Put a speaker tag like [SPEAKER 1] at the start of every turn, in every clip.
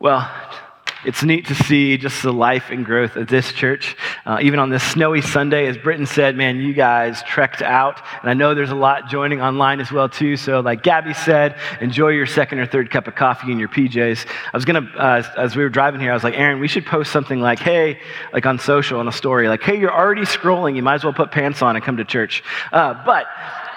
[SPEAKER 1] Well, it's neat to see just the life and growth of this church. Uh, even on this snowy Sunday, as Britton said, man, you guys trekked out. And I know there's a lot joining online as well, too. So, like Gabby said, enjoy your second or third cup of coffee in your PJs. I was going to, uh, as we were driving here, I was like, Aaron, we should post something like, hey, like on social, on a story, like, hey, you're already scrolling. You might as well put pants on and come to church. Uh, but,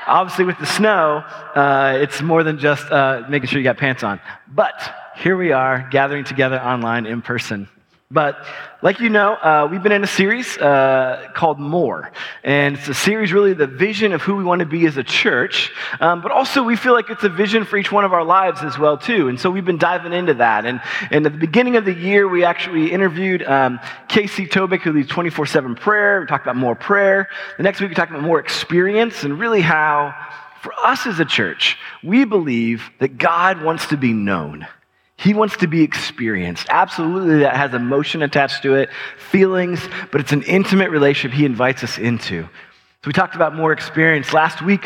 [SPEAKER 1] obviously with the snow, uh, it's more than just uh, making sure you got pants on. But here we are gathering together online in person. But like you know, uh, we've been in a series uh, called More. And it's a series really the vision of who we want to be as a church. Um, but also we feel like it's a vision for each one of our lives as well, too. And so we've been diving into that. And, and at the beginning of the year, we actually interviewed um, Casey Tobik, who leads 24-7 prayer. We talked about more prayer. The next week, we talked about more experience and really how, for us as a church, we believe that God wants to be known. He wants to be experienced. Absolutely, that has emotion attached to it, feelings, but it's an intimate relationship he invites us into. So we talked about more experience. Last week,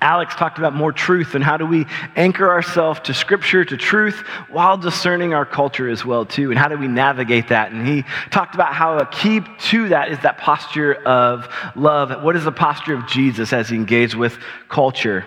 [SPEAKER 1] Alex talked about more truth and how do we anchor ourselves to scripture, to truth, while discerning our culture as well, too, and how do we navigate that. And he talked about how a key to that is that posture of love. What is the posture of Jesus as he engaged with culture?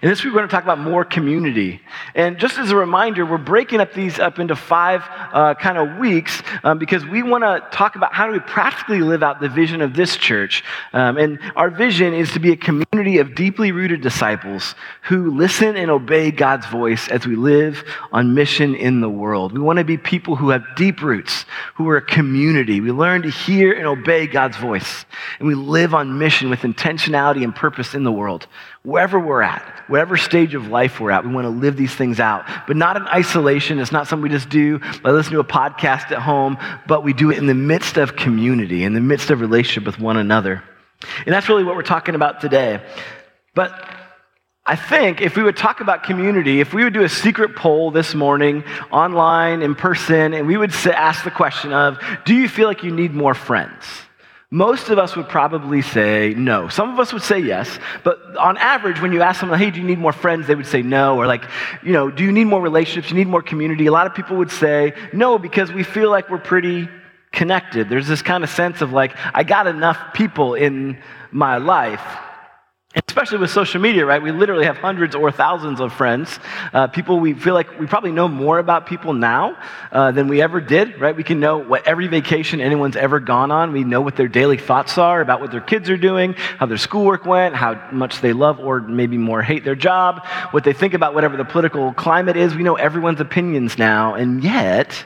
[SPEAKER 1] And this week we're going to talk about more community. And just as a reminder, we're breaking up these up into five uh, kind of weeks um, because we want to talk about how do we practically live out the vision of this church. Um, and our vision is to be a community of deeply rooted disciples who listen and obey God's voice as we live on mission in the world. We want to be people who have deep roots, who are a community. We learn to hear and obey God's voice, and we live on mission with intentionality and purpose in the world wherever we're at, whatever stage of life we're at, we want to live these things out. But not in isolation. It's not something we just do by listening to a podcast at home, but we do it in the midst of community, in the midst of relationship with one another. And that's really what we're talking about today. But I think if we would talk about community, if we would do a secret poll this morning, online, in person, and we would ask the question of, do you feel like you need more friends? Most of us would probably say no. Some of us would say yes, but on average, when you ask someone, hey, do you need more friends? They would say no. Or like, you know, do you need more relationships? You need more community? A lot of people would say no because we feel like we're pretty connected. There's this kind of sense of like, I got enough people in my life Especially with social media, right? We literally have hundreds or thousands of friends. Uh, people we feel like we probably know more about people now uh, than we ever did, right? We can know what every vacation anyone's ever gone on. We know what their daily thoughts are about what their kids are doing, how their schoolwork went, how much they love or maybe more hate their job, what they think about whatever the political climate is. We know everyone's opinions now. And yet,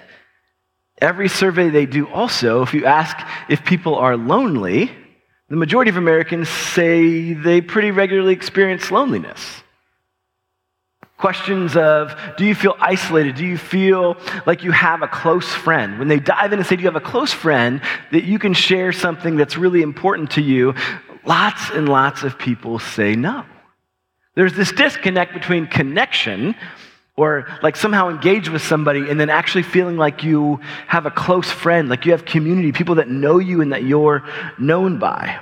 [SPEAKER 1] every survey they do also, if you ask if people are lonely, the majority of Americans say they pretty regularly experience loneliness. Questions of, do you feel isolated? Do you feel like you have a close friend? When they dive in and say, do you have a close friend that you can share something that's really important to you? Lots and lots of people say no. There's this disconnect between connection or like somehow engage with somebody and then actually feeling like you have a close friend, like you have community, people that know you and that you're known by.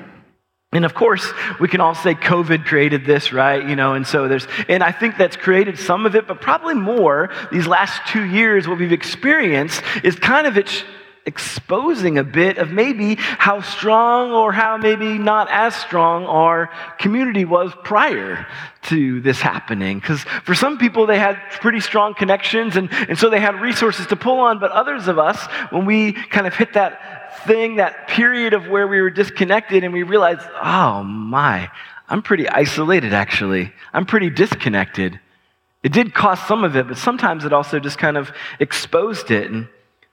[SPEAKER 1] And of course, we can all say COVID created this, right? You know, and so there's, and I think that's created some of it, but probably more these last two years, what we've experienced is kind of it's exposing a bit of maybe how strong or how maybe not as strong our community was prior to this happening. Because for some people, they had pretty strong connections and, and so they had resources to pull on, but others of us, when we kind of hit that thing, that period of where we were disconnected and we realized, oh my, I'm pretty isolated actually. I'm pretty disconnected. It did cost some of it, but sometimes it also just kind of exposed it. And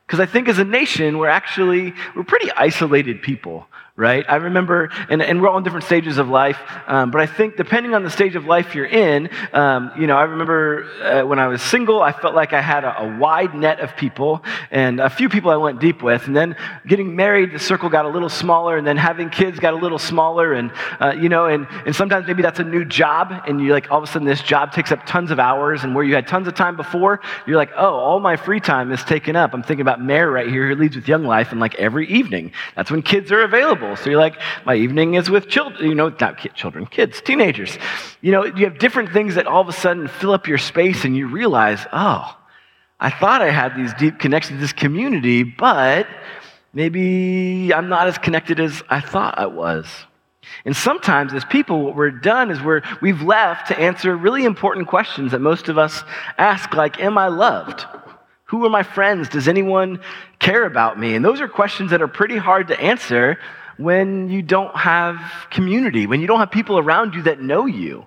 [SPEAKER 1] because I think as a nation, we're actually, we're pretty isolated people right? I remember, and, and we're all in different stages of life, um, but I think depending on the stage of life you're in, um, you know, I remember uh, when I was single, I felt like I had a, a, wide net of people and a few people I went deep with. And then getting married, the circle got a little smaller, and then having kids got a little smaller. And, uh, you know, and, and sometimes maybe that's a new job, and you like all of a sudden this job takes up tons of hours, and where you had tons of time before, you're like, oh, all my free time is taken up. I'm thinking about Mayor right here who leads with Young Life, and like every evening, that's when kids are available. So you're like, my evening is with children, you know, not children, kids, teenagers. You know, you have different things that all of a sudden fill up your space and you realize, oh, I thought I had these deep connections to this community, but maybe I'm not as connected as I thought I was. And sometimes, as people, what we're done is we're, we've left to answer really important questions that most of us ask, like, Am I loved? Who are my friends? Does anyone care about me? And those are questions that are pretty hard to answer when you don't have community, when you don't have people around you that know you.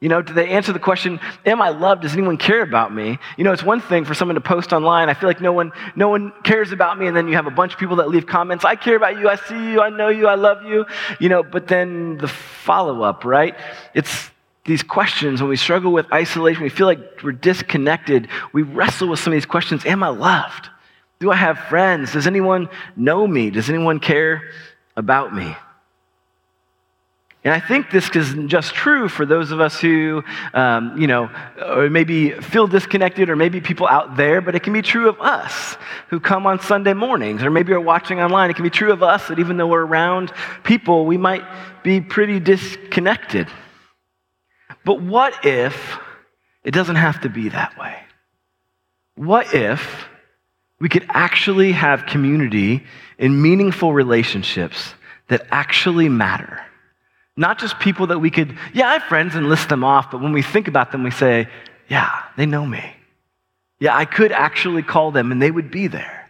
[SPEAKER 1] You know, do they answer the question, Am I loved? Does anyone care about me? You know, it's one thing for someone to post online, I feel like no one, no one cares about me, and then you have a bunch of people that leave comments, I care about you, I see you, I know you, I love you. You know, but then the follow up, right? It's these questions when we struggle with isolation, we feel like we're disconnected. We wrestle with some of these questions Am I loved? Do I have friends? Does anyone know me? Does anyone care about me? And I think this is just true for those of us who, um, you know, or maybe feel disconnected, or maybe people out there, but it can be true of us who come on Sunday mornings, or maybe are watching online. It can be true of us that even though we're around people, we might be pretty disconnected. But what if it doesn't have to be that way? What if we could actually have community in meaningful relationships that actually matter? Not just people that we could, yeah, I have friends and list them off, but when we think about them, we say, yeah, they know me. Yeah, I could actually call them and they would be there.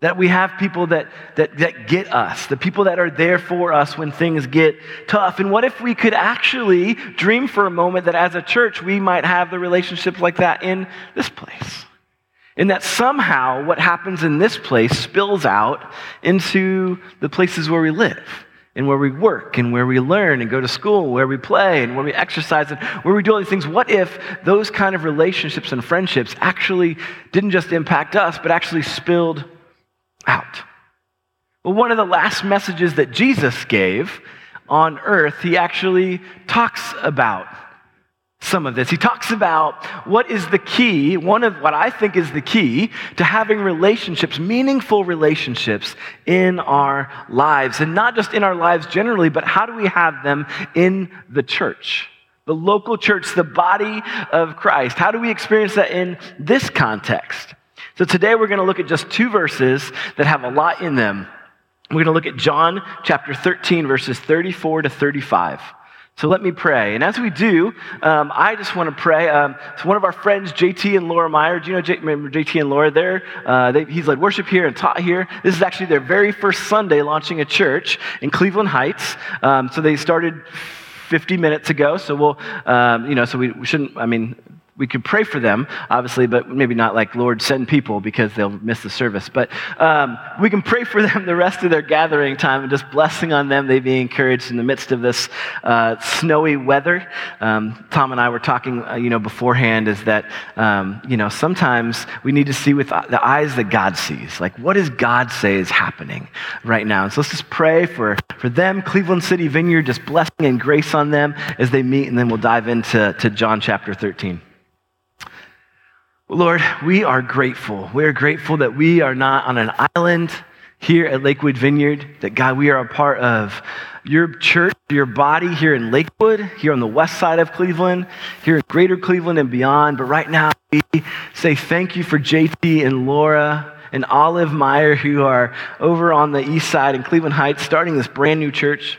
[SPEAKER 1] That we have people that, that, that get us, the people that are there for us when things get tough. And what if we could actually dream for a moment that as a church, we might have the relationships like that in this place? And that somehow what happens in this place spills out into the places where we live and where we work and where we learn and go to school, where we play and where we exercise and where we do all these things. What if those kind of relationships and friendships actually didn't just impact us, but actually spilled out? Well, one of the last messages that Jesus gave on earth, he actually talks about some of this. He talks about what is the key, one of what I think is the key to having relationships, meaningful relationships in our lives. And not just in our lives generally, but how do we have them in the church? The local church, the body of Christ. How do we experience that in this context? So today we're going to look at just two verses that have a lot in them. We're going to look at John chapter 13, verses 34 to 35. So let me pray. And as we do, um, I just want to pray. Um, so one of our friends, JT and Laura Meyer, do you know J- remember JT and Laura there? Uh, they, he's led worship here and taught here. This is actually their very first Sunday launching a church in Cleveland Heights. Um, so they started 50 minutes ago. So we'll, um, you know, so we, we shouldn't, I mean, we could pray for them, obviously, but maybe not like, Lord, send people because they'll miss the service. But um, we can pray for them the rest of their gathering time and just blessing on them. They be encouraged in the midst of this uh, snowy weather. Um, Tom and I were talking, uh, you know, beforehand is that, um, you know, sometimes we need to see with the eyes that God sees. Like, what does God say is happening right now? And so let's just pray for, for them, Cleveland City Vineyard, just blessing and grace on them as they meet, and then we'll dive into to John chapter 13. Lord, we are grateful. We are grateful that we are not on an island here at Lakewood Vineyard, that God, we are a part of your church, your body here in Lakewood, here on the west side of Cleveland, here in greater Cleveland and beyond. But right now, we say thank you for JT and Laura and Olive Meyer, who are over on the east side in Cleveland Heights, starting this brand new church.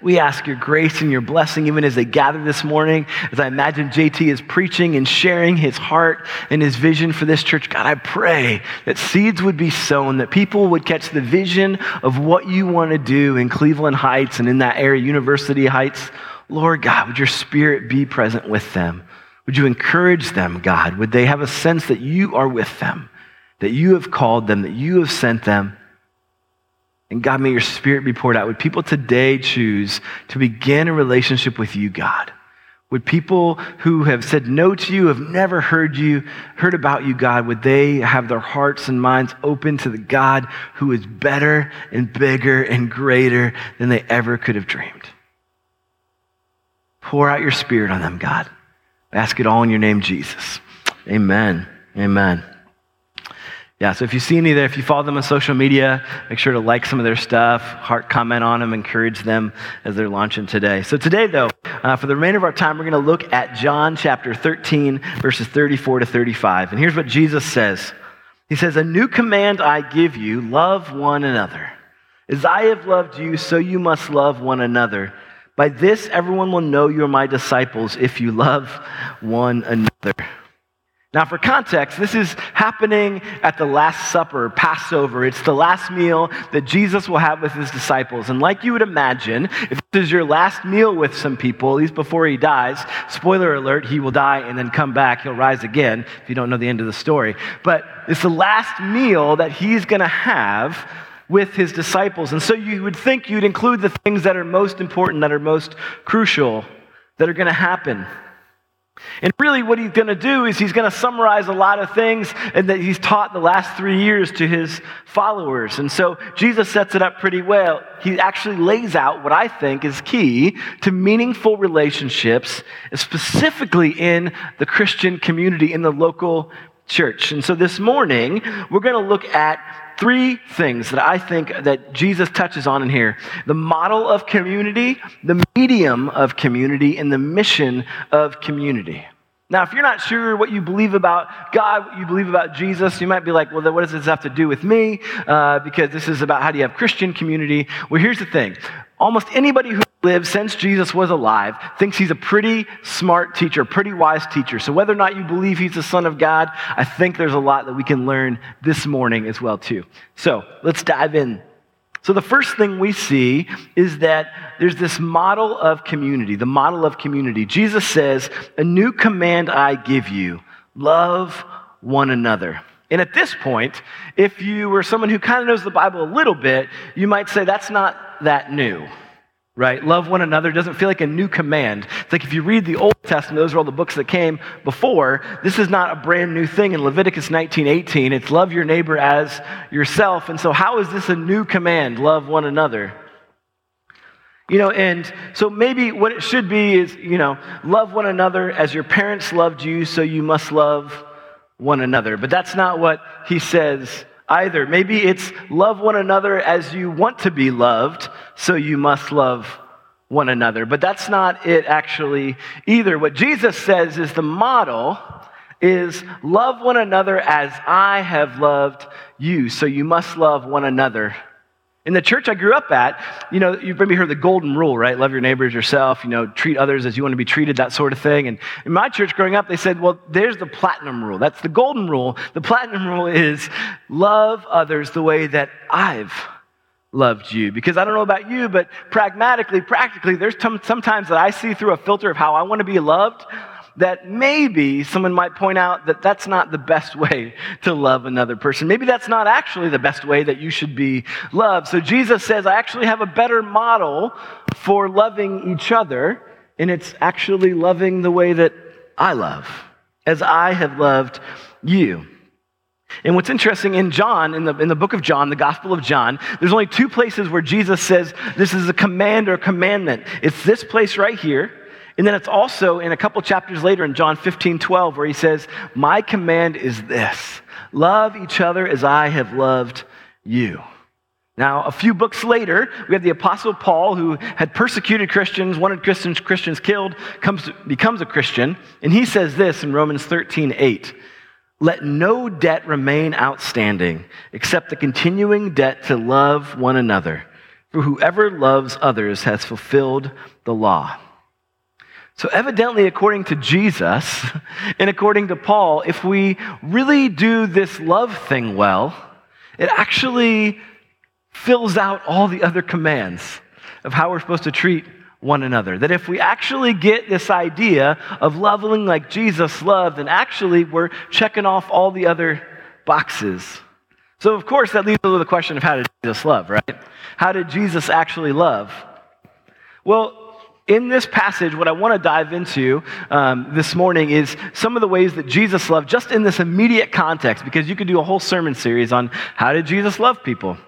[SPEAKER 1] We ask your grace and your blessing even as they gather this morning. As I imagine JT is preaching and sharing his heart and his vision for this church, God, I pray that seeds would be sown, that people would catch the vision of what you want to do in Cleveland Heights and in that area, University Heights. Lord God, would your spirit be present with them? Would you encourage them, God? Would they have a sense that you are with them, that you have called them, that you have sent them? And God, may your spirit be poured out. Would people today choose to begin a relationship with you, God? Would people who have said no to you, have never heard you, heard about you, God, would they have their hearts and minds open to the God who is better and bigger and greater than they ever could have dreamed? Pour out your spirit on them, God. Ask it all in your name, Jesus. Amen. Amen. Yeah, so if you see any there, if you follow them on social media, make sure to like some of their stuff, heart comment on them, encourage them as they're launching today. So today, though, uh, for the remainder of our time, we're going to look at John chapter 13, verses 34 to 35. And here's what Jesus says He says, A new command I give you love one another. As I have loved you, so you must love one another. By this, everyone will know you're my disciples if you love one another. Now, for context, this is happening at the Last Supper, Passover. It's the last meal that Jesus will have with his disciples. And like you would imagine, if this is your last meal with some people, at least before he dies, spoiler alert, he will die and then come back. He'll rise again if you don't know the end of the story. But it's the last meal that he's going to have with his disciples. And so you would think you'd include the things that are most important, that are most crucial, that are going to happen. And really, what he's going to do is he's going to summarize a lot of things and that he's taught the last three years to his followers. And so Jesus sets it up pretty well. He actually lays out what I think is key to meaningful relationships, specifically in the Christian community, in the local church. And so this morning, we're going to look at three things that I think that Jesus touches on in here the model of community, the medium of community, and the mission of community. Now, if you're not sure what you believe about God, what you believe about Jesus, you might be like, well, then what does this have to do with me? Uh, because this is about how do you have Christian community. Well, here's the thing almost anybody who lived since Jesus was alive thinks he's a pretty smart teacher, pretty wise teacher. So whether or not you believe he's the son of God, I think there's a lot that we can learn this morning as well too. So, let's dive in. So the first thing we see is that there's this model of community, the model of community. Jesus says, "A new command I give you: love one another." And at this point, if you were someone who kind of knows the Bible a little bit, you might say that's not that new, right? Love one another doesn't feel like a new command. It's like if you read the Old Testament, those are all the books that came before. This is not a brand new thing in Leviticus 19:18. It's love your neighbor as yourself. And so how is this a new command? Love one another. You know, and so maybe what it should be is, you know, love one another as your parents loved you, so you must love one another. But that's not what he says either. Maybe it's love one another as you want to be loved, so you must love one another. But that's not it actually either. What Jesus says is the model is love one another as I have loved you, so you must love one another in the church I grew up at, you know, you've maybe heard the golden rule, right? Love your neighbors yourself, you know, treat others as you want to be treated, that sort of thing. And in my church growing up, they said, well, there's the platinum rule. That's the golden rule. The platinum rule is love others the way that I've loved you. Because I don't know about you, but pragmatically, practically, there's sometimes that I see through a filter of how I want to be loved that maybe someone might point out that that's not the best way to love another person. Maybe that's not actually the best way that you should be loved. So Jesus says, I actually have a better model for loving each other, and it's actually loving the way that I love, as I have loved you. And what's interesting in John, in the, in the book of John, the Gospel of John, there's only two places where Jesus says this is a command or commandment. It's this place right here, and then it's also in a couple chapters later in John 15, 12, where he says, My command is this love each other as I have loved you. Now, a few books later, we have the Apostle Paul, who had persecuted Christians, wanted Christians, Christians killed, comes, becomes a Christian, and he says this in Romans 13, 8. Let no debt remain outstanding except the continuing debt to love one another. For whoever loves others has fulfilled the law. So, evidently, according to Jesus and according to Paul, if we really do this love thing well, it actually fills out all the other commands of how we're supposed to treat one another. That if we actually get this idea of loving like Jesus loved, then actually we're checking off all the other boxes. So, of course, that leads us with the question of how did Jesus love, right? How did Jesus actually love? Well, in this passage, what I want to dive into um, this morning is some of the ways that Jesus loved, just in this immediate context, because you could do a whole sermon series on how did Jesus love people.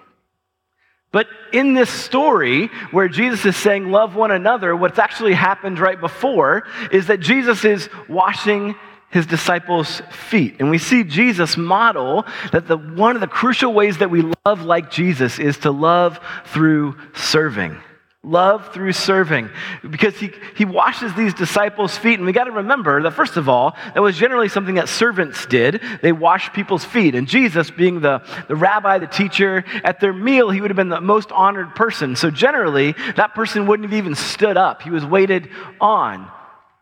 [SPEAKER 1] But in this story where Jesus is saying, Love one another, what's actually happened right before is that Jesus is washing his disciples' feet. And we see Jesus model that the, one of the crucial ways that we love like Jesus is to love through serving. Love through serving. Because he, he washes these disciples' feet. And we got to remember that, first of all, that was generally something that servants did. They washed people's feet. And Jesus, being the, the rabbi, the teacher, at their meal, he would have been the most honored person. So generally, that person wouldn't have even stood up, he was waited on.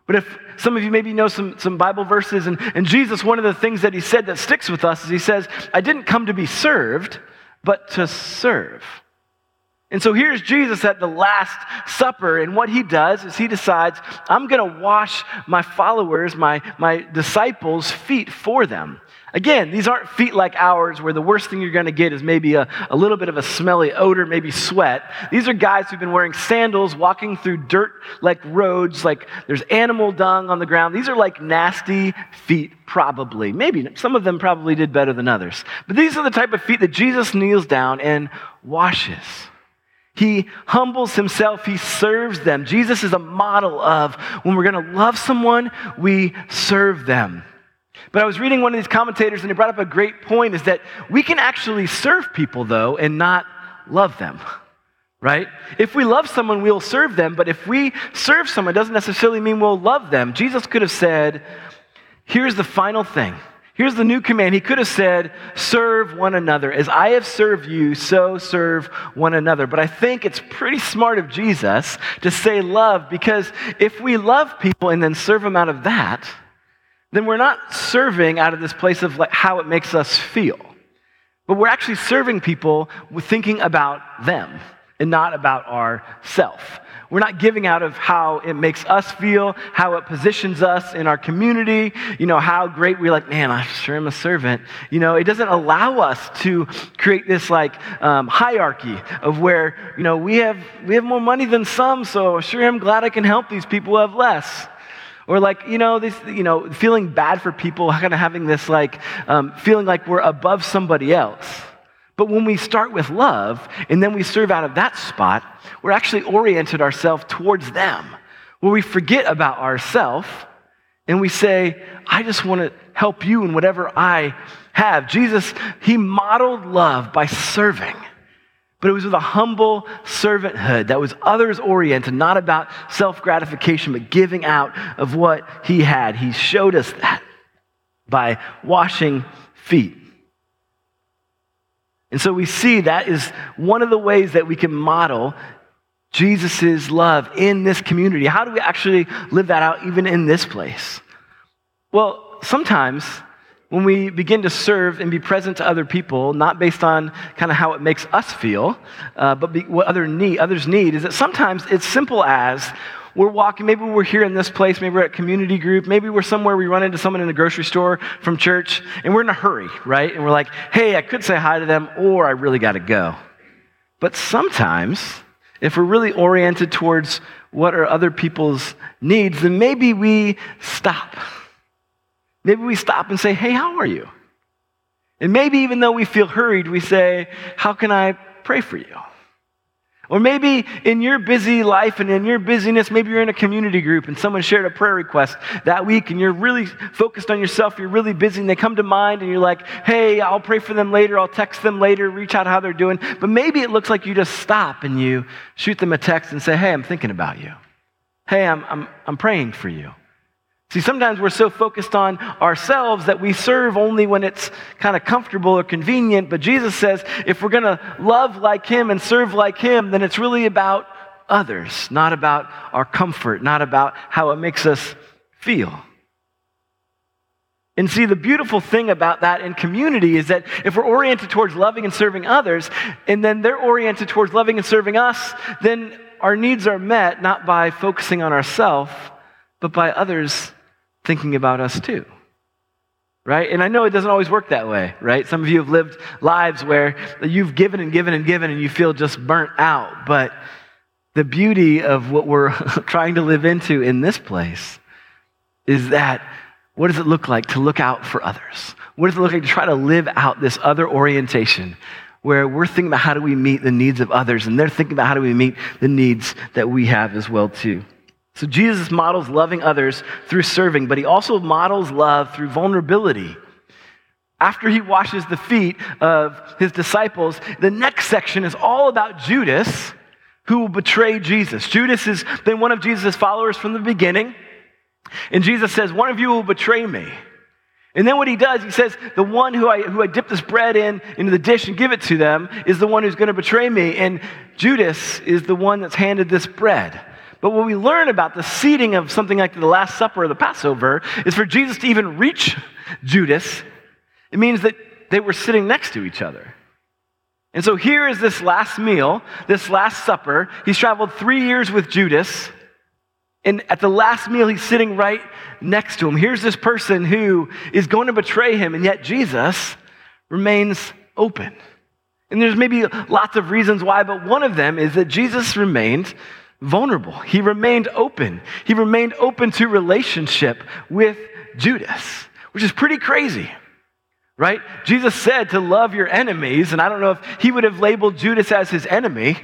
[SPEAKER 1] But if some of you maybe know some, some Bible verses, and, and Jesus, one of the things that he said that sticks with us is he says, I didn't come to be served, but to serve. And so here's Jesus at the Last Supper, and what he does is he decides, I'm going to wash my followers, my, my disciples' feet for them. Again, these aren't feet like ours where the worst thing you're going to get is maybe a, a little bit of a smelly odor, maybe sweat. These are guys who've been wearing sandals, walking through dirt like roads, like there's animal dung on the ground. These are like nasty feet, probably. Maybe some of them probably did better than others. But these are the type of feet that Jesus kneels down and washes. He humbles himself, he serves them. Jesus is a model of when we're going to love someone, we serve them. But I was reading one of these commentators and he brought up a great point is that we can actually serve people though and not love them. Right? If we love someone, we'll serve them, but if we serve someone, doesn't necessarily mean we'll love them. Jesus could have said, Here's the final thing. Here's the new command. He could have said, Serve one another. As I have served you, so serve one another. But I think it's pretty smart of Jesus to say love because if we love people and then serve them out of that, then we're not serving out of this place of like how it makes us feel. But we're actually serving people with thinking about them and not about ourself. We're not giving out of how it makes us feel, how it positions us in our community, you know, how great we're like, man, I sure am a servant. You know, it doesn't allow us to create this like um, hierarchy of where, you know, we have, we have more money than some, so sure I'm glad I can help these people who have less. Or like, you know, this, you know, feeling bad for people, kind of having this like um, feeling like we're above somebody else. But when we start with love and then we serve out of that spot, we're actually oriented ourselves towards them, where we forget about ourselves and we say, I just want to help you in whatever I have. Jesus, he modeled love by serving. But it was with a humble servanthood that was others oriented, not about self gratification, but giving out of what he had. He showed us that by washing feet. And so we see that is one of the ways that we can model Jesus' love in this community. How do we actually live that out even in this place? Well, sometimes when we begin to serve and be present to other people, not based on kind of how it makes us feel, uh, but be, what other need, others need, is that sometimes it's simple as we're walking, maybe we're here in this place, maybe we're at community group, maybe we're somewhere we run into someone in a grocery store from church, and we're in a hurry, right? And we're like, hey, I could say hi to them, or I really got to go. But sometimes, if we're really oriented towards what are other people's needs, then maybe we stop Maybe we stop and say, Hey, how are you? And maybe even though we feel hurried, we say, How can I pray for you? Or maybe in your busy life and in your busyness, maybe you're in a community group and someone shared a prayer request that week and you're really focused on yourself, you're really busy, and they come to mind and you're like, hey, I'll pray for them later, I'll text them later, reach out how they're doing. But maybe it looks like you just stop and you shoot them a text and say, hey, I'm thinking about you. Hey, I'm, I'm, I'm praying for you. See, sometimes we're so focused on ourselves that we serve only when it's kind of comfortable or convenient. But Jesus says if we're going to love like Him and serve like Him, then it's really about others, not about our comfort, not about how it makes us feel. And see, the beautiful thing about that in community is that if we're oriented towards loving and serving others, and then they're oriented towards loving and serving us, then our needs are met not by focusing on ourselves, but by others thinking about us too. Right? And I know it doesn't always work that way, right? Some of you have lived lives where you've given and given and given and you feel just burnt out. But the beauty of what we're trying to live into in this place is that what does it look like to look out for others? What does it look like to try to live out this other orientation where we're thinking about how do we meet the needs of others and they're thinking about how do we meet the needs that we have as well too. So Jesus models loving others through serving, but he also models love through vulnerability. After he washes the feet of his disciples, the next section is all about Judas, who will betray Jesus. Judas has been one of Jesus' followers from the beginning. And Jesus says, One of you will betray me. And then what he does, he says, The one who I, who I dip this bread in into the dish and give it to them is the one who's going to betray me. And Judas is the one that's handed this bread. But what we learn about the seating of something like the Last Supper or the Passover is for Jesus to even reach Judas, it means that they were sitting next to each other. And so here is this last meal, this Last Supper. He's traveled three years with Judas. And at the last meal, he's sitting right next to him. Here's this person who is going to betray him, and yet Jesus remains open. And there's maybe lots of reasons why, but one of them is that Jesus remained vulnerable. He remained open. He remained open to relationship with Judas, which is pretty crazy, right? Jesus said to love your enemies, and I don't know if he would have labeled Judas as his enemy,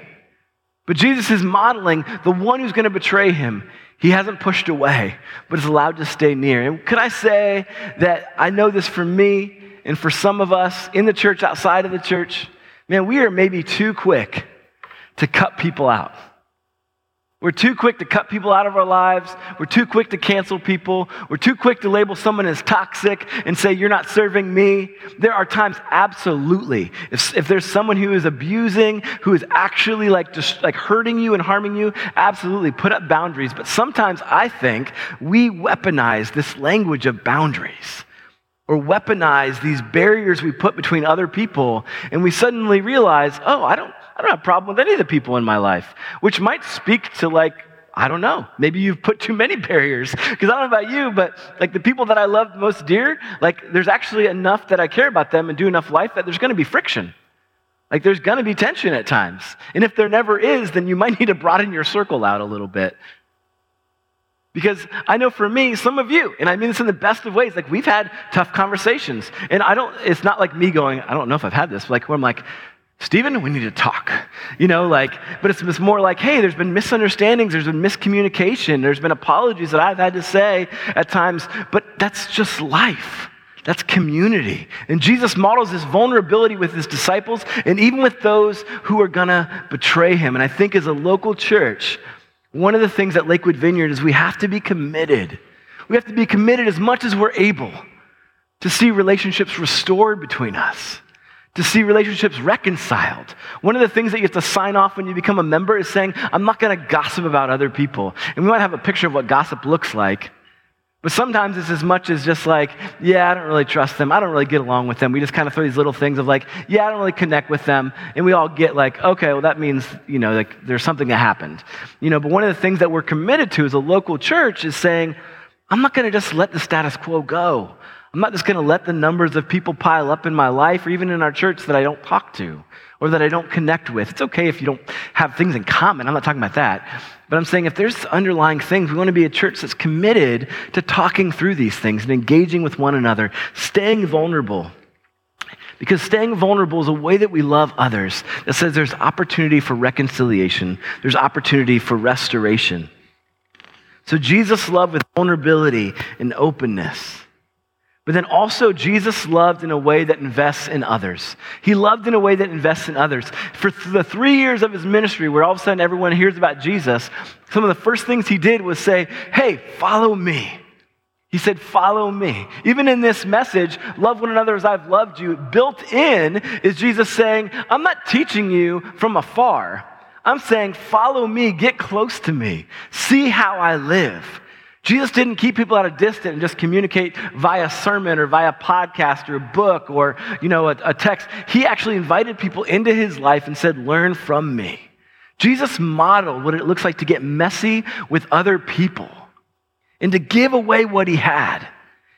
[SPEAKER 1] but Jesus is modeling the one who's going to betray him. He hasn't pushed away, but is allowed to stay near. And could I say that I know this for me and for some of us in the church, outside of the church? Man, we are maybe too quick to cut people out. We're too quick to cut people out of our lives. We're too quick to cancel people. We're too quick to label someone as toxic and say, You're not serving me. There are times, absolutely. If, if there's someone who is abusing, who is actually like just like hurting you and harming you, absolutely put up boundaries. But sometimes I think we weaponize this language of boundaries or weaponize these barriers we put between other people, and we suddenly realize, oh, I don't, I don't have a problem with any of the people in my life, which might speak to like, I don't know, maybe you've put too many barriers. Because I don't know about you, but like the people that I love most dear, like there's actually enough that I care about them and do enough life that there's going to be friction. Like there's going to be tension at times. And if there never is, then you might need to broaden your circle out a little bit because I know for me, some of you, and I mean this in the best of ways, like we've had tough conversations. And I don't, it's not like me going, I don't know if I've had this, like where I'm like, Stephen, we need to talk. You know, like, but it's, it's more like, hey, there's been misunderstandings, there's been miscommunication, there's been apologies that I've had to say at times, but that's just life. That's community. And Jesus models this vulnerability with his disciples and even with those who are gonna betray him. And I think as a local church, one of the things at Lakewood Vineyard is we have to be committed. We have to be committed as much as we're able to see relationships restored between us, to see relationships reconciled. One of the things that you have to sign off when you become a member is saying, I'm not going to gossip about other people. And we might have a picture of what gossip looks like. But sometimes it's as much as just like, yeah, I don't really trust them. I don't really get along with them. We just kind of throw these little things of like, yeah, I don't really connect with them. And we all get like, okay, well, that means, you know, like there's something that happened. You know, but one of the things that we're committed to as a local church is saying, I'm not going to just let the status quo go. I'm not just going to let the numbers of people pile up in my life or even in our church that I don't talk to or that I don't connect with. It's okay if you don't have things in common. I'm not talking about that. But I'm saying if there's underlying things, we want to be a church that's committed to talking through these things and engaging with one another, staying vulnerable. Because staying vulnerable is a way that we love others that says there's opportunity for reconciliation, there's opportunity for restoration. So Jesus loved with vulnerability and openness. But then also, Jesus loved in a way that invests in others. He loved in a way that invests in others. For the three years of his ministry, where all of a sudden everyone hears about Jesus, some of the first things he did was say, Hey, follow me. He said, Follow me. Even in this message, love one another as I've loved you, built in is Jesus saying, I'm not teaching you from afar. I'm saying, Follow me, get close to me, see how I live. Jesus didn't keep people at a distance and just communicate via sermon or via podcast or a book or, you know, a, a text. He actually invited people into his life and said, learn from me. Jesus modeled what it looks like to get messy with other people and to give away what he had.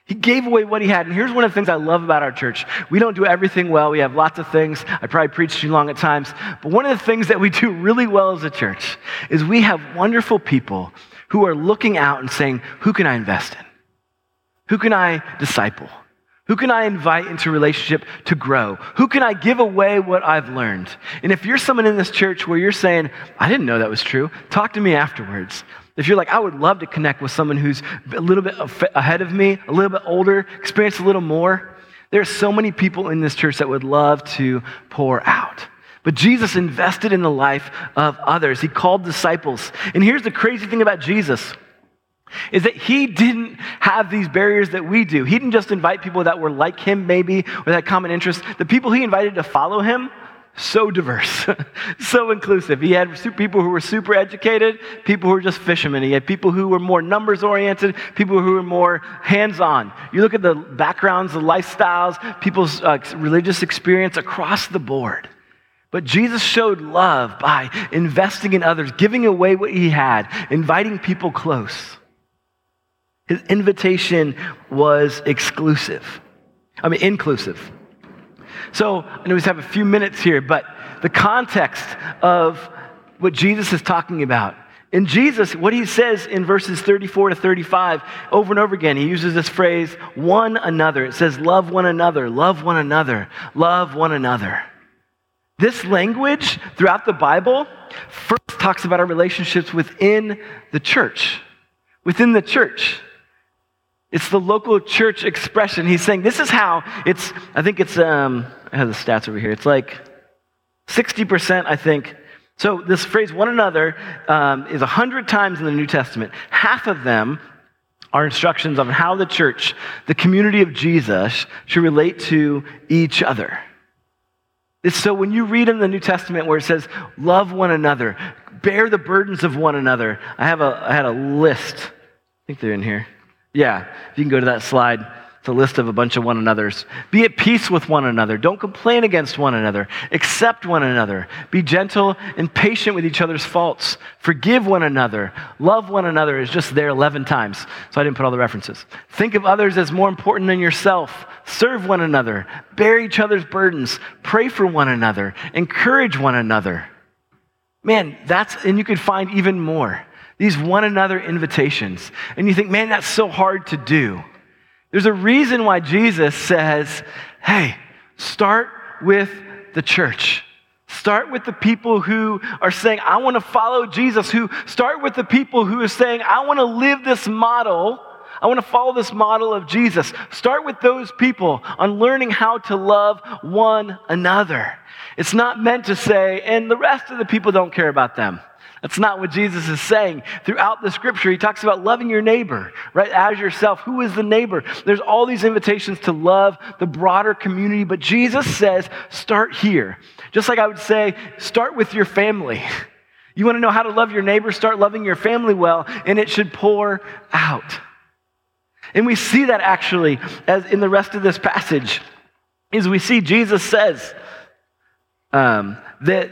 [SPEAKER 1] He gave away what he had. And here's one of the things I love about our church. We don't do everything well. We have lots of things. I probably preach too long at times. But one of the things that we do really well as a church is we have wonderful people who are looking out and saying, Who can I invest in? Who can I disciple? Who can I invite into relationship to grow? Who can I give away what I've learned? And if you're someone in this church where you're saying, I didn't know that was true, talk to me afterwards. If you're like, I would love to connect with someone who's a little bit ahead of me, a little bit older, experienced a little more, there are so many people in this church that would love to pour out. But Jesus invested in the life of others. He called disciples. And here's the crazy thing about Jesus is that he didn't have these barriers that we do. He didn't just invite people that were like him, maybe, or that common interest. The people he invited to follow him, so diverse, so inclusive. He had people who were super educated, people who were just fishermen. He had people who were more numbers oriented, people who were more hands on. You look at the backgrounds, the lifestyles, people's uh, religious experience across the board. But Jesus showed love by investing in others, giving away what he had, inviting people close. His invitation was exclusive. I mean, inclusive. So, I know we have a few minutes here, but the context of what Jesus is talking about. In Jesus, what he says in verses 34 to 35, over and over again, he uses this phrase, one another. It says, love one another, love one another, love one another. This language throughout the Bible first talks about our relationships within the church. Within the church. It's the local church expression. He's saying this is how it's, I think it's, um, I have the stats over here. It's like 60%, I think. So this phrase, one another, um, is 100 times in the New Testament. Half of them are instructions on how the church, the community of Jesus, should relate to each other. So when you read in the New Testament where it says, love one another, bear the burdens of one another, I, have a, I had a list. I think they're in here. Yeah, if you can go to that slide. It's a list of a bunch of one another's. Be at peace with one another. Don't complain against one another. Accept one another. Be gentle and patient with each other's faults. Forgive one another. Love one another is just there 11 times. So I didn't put all the references. Think of others as more important than yourself. Serve one another. Bear each other's burdens. Pray for one another. Encourage one another. Man, that's, and you could find even more these one another invitations. And you think, man, that's so hard to do. There's a reason why Jesus says, hey, start with the church. Start with the people who are saying, I want to follow Jesus, who start with the people who are saying, I want to live this model. I want to follow this model of Jesus. Start with those people on learning how to love one another. It's not meant to say, and the rest of the people don't care about them. That's not what Jesus is saying. Throughout the scripture, he talks about loving your neighbor, right, as yourself. Who is the neighbor? There's all these invitations to love the broader community, but Jesus says, start here. Just like I would say, start with your family. You want to know how to love your neighbor? Start loving your family well, and it should pour out. And we see that actually as in the rest of this passage, is we see Jesus says um, that,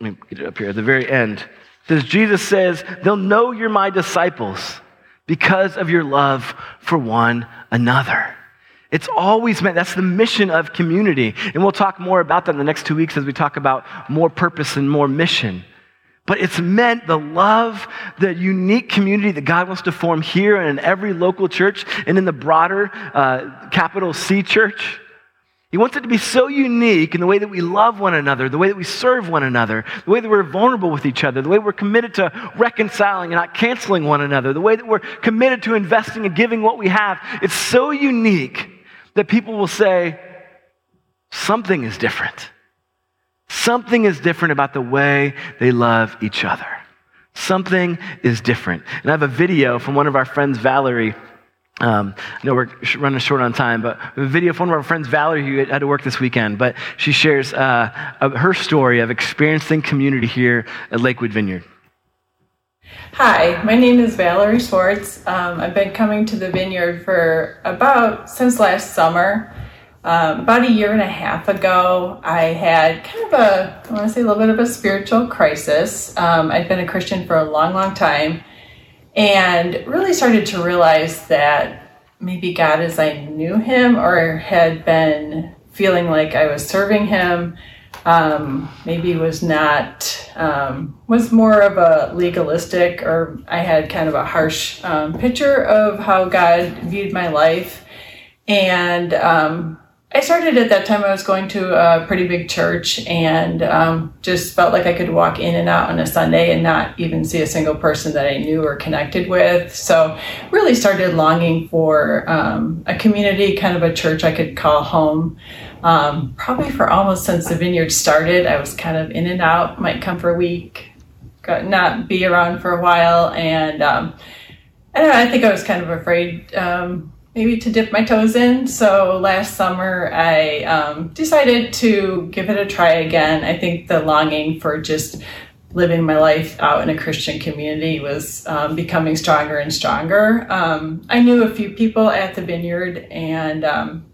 [SPEAKER 1] let me get it up here at the very end says Jesus says, they'll know you're my disciples because of your love for one another. It's always meant, that's the mission of community. And we'll talk more about that in the next two weeks as we talk about more purpose and more mission. But it's meant the love, the unique community that God wants to form here and in every local church and in the broader uh, capital C church. He wants it to be so unique in the way that we love one another, the way that we serve one another, the way that we're vulnerable with each other, the way we're committed to reconciling and not canceling one another, the way that we're committed to investing and giving what we have. It's so unique that people will say, something is different. Something is different about the way they love each other. Something is different. And I have a video from one of our friends, Valerie um, I know we're running short on time, but a video from one of our friends, Valerie, who had to work this weekend, but she shares uh, her story of experiencing community here at Lakewood Vineyard.
[SPEAKER 2] Hi, my name is Valerie Schwartz. Um, I've been coming to the vineyard for about since last summer. Um, about a year and a half ago, I had kind of a, I want to say a little bit of a spiritual crisis. Um, I've been a Christian for a long, long time and really started to realize that maybe God, as I knew Him or had been feeling like I was serving Him, um, maybe was not um, was more of a legalistic, or I had kind of a harsh um, picture of how God viewed my life, and um, I started at that time. I was going to a pretty big church and um, just felt like I could walk in and out on a Sunday and not even see a single person that I knew or connected with. So, really started longing for um, a community, kind of a church I could call home. Um, probably for almost since the vineyard started, I was kind of in and out. Might come for a week, not be around for a while, and um, I. I think I was kind of afraid um, maybe to dip my toes in. So last summer, I um, decided to give it a try again. I think the longing for just living my life out in a Christian community was um, becoming stronger and stronger. Um, I knew a few people at the vineyard, and um,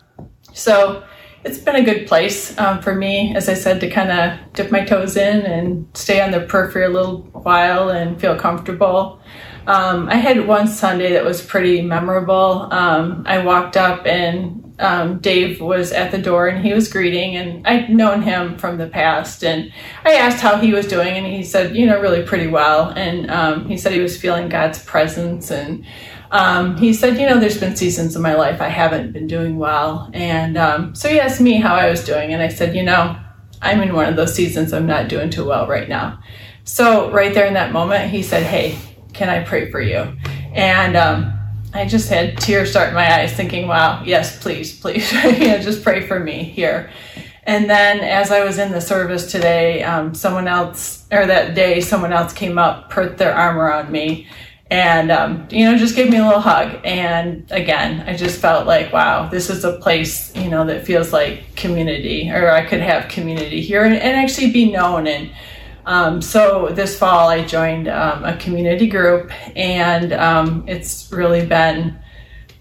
[SPEAKER 2] so it's been a good place um, for me, as I said, to kind of dip my toes in and stay on the periphery a little while and feel comfortable. Um, I had one Sunday that was pretty memorable. Um, I walked up and um, Dave was at the door and he was greeting, and I'd known him from the past. And I asked how he was doing, and he said, you know, really pretty well. And um, he said he was feeling God's presence. And um, he said, you know, there's been seasons in my life I haven't been doing well. And um, so he asked me how I was doing, and I said, you know, I'm in one of those seasons I'm not doing too well right now. So, right there in that moment, he said, Hey, can I pray for you? And um, I just had tears start in my eyes, thinking, wow, yes, please, please, you know, just pray for me here. And then as I was in the service today, um, someone else, or that day, someone else came up, put their arm around me, and, um, you know, just gave me a little hug. And again, I just felt like, wow, this is a place, you know, that feels like community, or I could have community here and, and actually be known and, um, so this fall, I joined um, a community group, and um, it's really been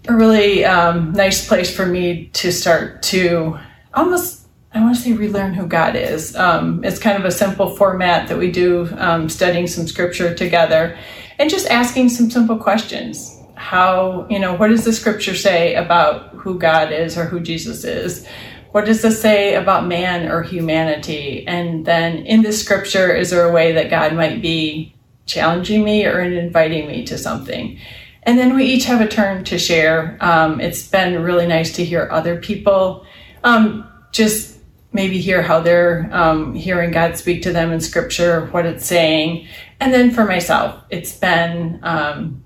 [SPEAKER 2] a really um, nice place for me to start to almost, I want to say, relearn who God is. Um, it's kind of a simple format that we do, um, studying some scripture together, and just asking some simple questions. How, you know, what does the scripture say about who God is or who Jesus is? What does this say about man or humanity? And then in the scripture, is there a way that God might be challenging me or inviting me to something? And then we each have a turn to share. Um, it's been really nice to hear other people um, just maybe hear how they're um, hearing God speak to them in scripture, what it's saying. And then for myself, it's been um,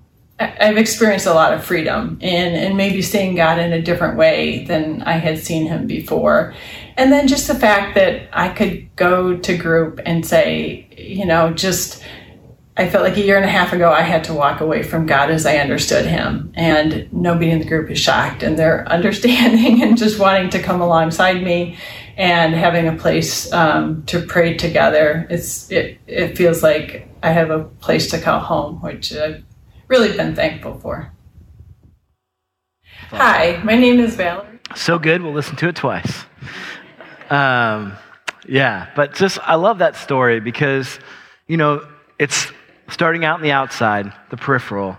[SPEAKER 2] I've experienced a lot of freedom and, and maybe seeing God in a different way than I had seen him before. And then just the fact that I could go to group and say, you know, just, I felt like a year and a half ago I had to walk away from God as I understood him. And nobody in the group is shocked and they're understanding and just wanting to come alongside me and having a place um, to pray together. It's, it, it feels like I have a place to call home, which uh, really been thankful for. Hi, my name is Valerie.
[SPEAKER 1] So good, we'll listen to it twice. Um, yeah, but just, I love that story because, you know, it's starting out in the outside, the peripheral,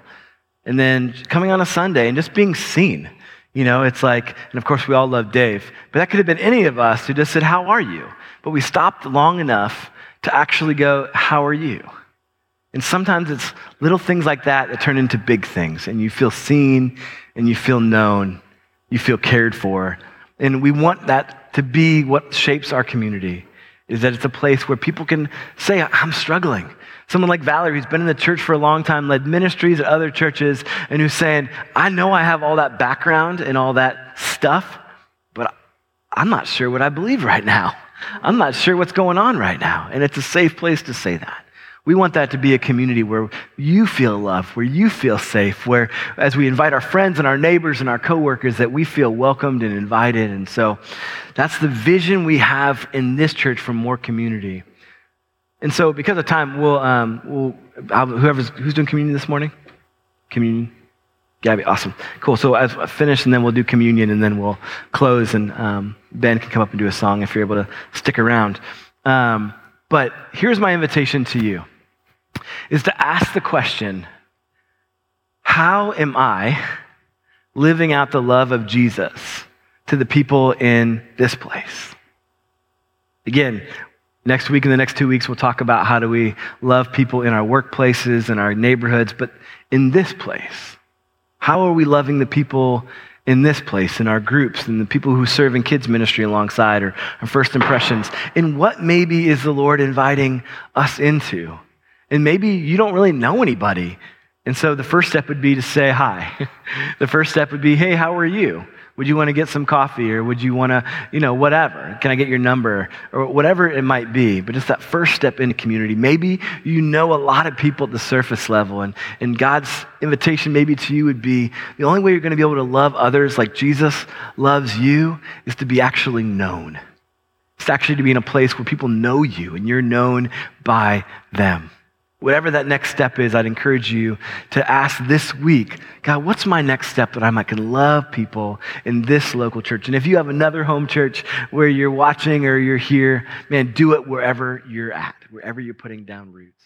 [SPEAKER 1] and then coming on a Sunday and just being seen. You know, it's like, and of course we all love Dave, but that could have been any of us who just said, How are you? But we stopped long enough to actually go, How are you? And sometimes it's little things like that that turn into big things, and you feel seen and you feel known, you feel cared for. And we want that to be what shapes our community, is that it's a place where people can say, I'm struggling. Someone like Valerie, who's been in the church for a long time, led ministries at other churches, and who's saying, I know I have all that background and all that stuff, but I'm not sure what I believe right now. I'm not sure what's going on right now. And it's a safe place to say that. We want that to be a community where you feel loved, where you feel safe, where as we invite our friends and our neighbors and our coworkers, that we feel welcomed and invited. And so that's the vision we have in this church for more community. And so, because of time, we'll, um, we'll whoever's who's doing communion this morning, communion. Gabby, awesome, cool. So as I finish, and then we'll do communion, and then we'll close, and um, Ben can come up and do a song if you're able to stick around. Um, but here's my invitation to you is to ask the question how am I living out the love of Jesus to the people in this place? Again, next week and the next two weeks, we'll talk about how do we love people in our workplaces and our neighborhoods, but in this place, how are we loving the people in this place, in our groups, and the people who serve in kids' ministry alongside, or our first impressions, in what maybe is the Lord inviting us into? And maybe you don't really know anybody. And so the first step would be to say hi. the first step would be, hey, how are you? Would you want to get some coffee or would you want to, you know, whatever? Can I get your number or whatever it might be? But just that first step into community. Maybe you know a lot of people at the surface level, and, and God's invitation maybe to you would be the only way you're going to be able to love others like Jesus loves you is to be actually known. It's actually to be in a place where people know you and you're known by them whatever that next step is, I'd encourage you to ask this week, God, what's my next step that I might can love people in this local church? And if you have another home church where you're watching or you're here, man, do it wherever you're at, wherever you're putting down roots.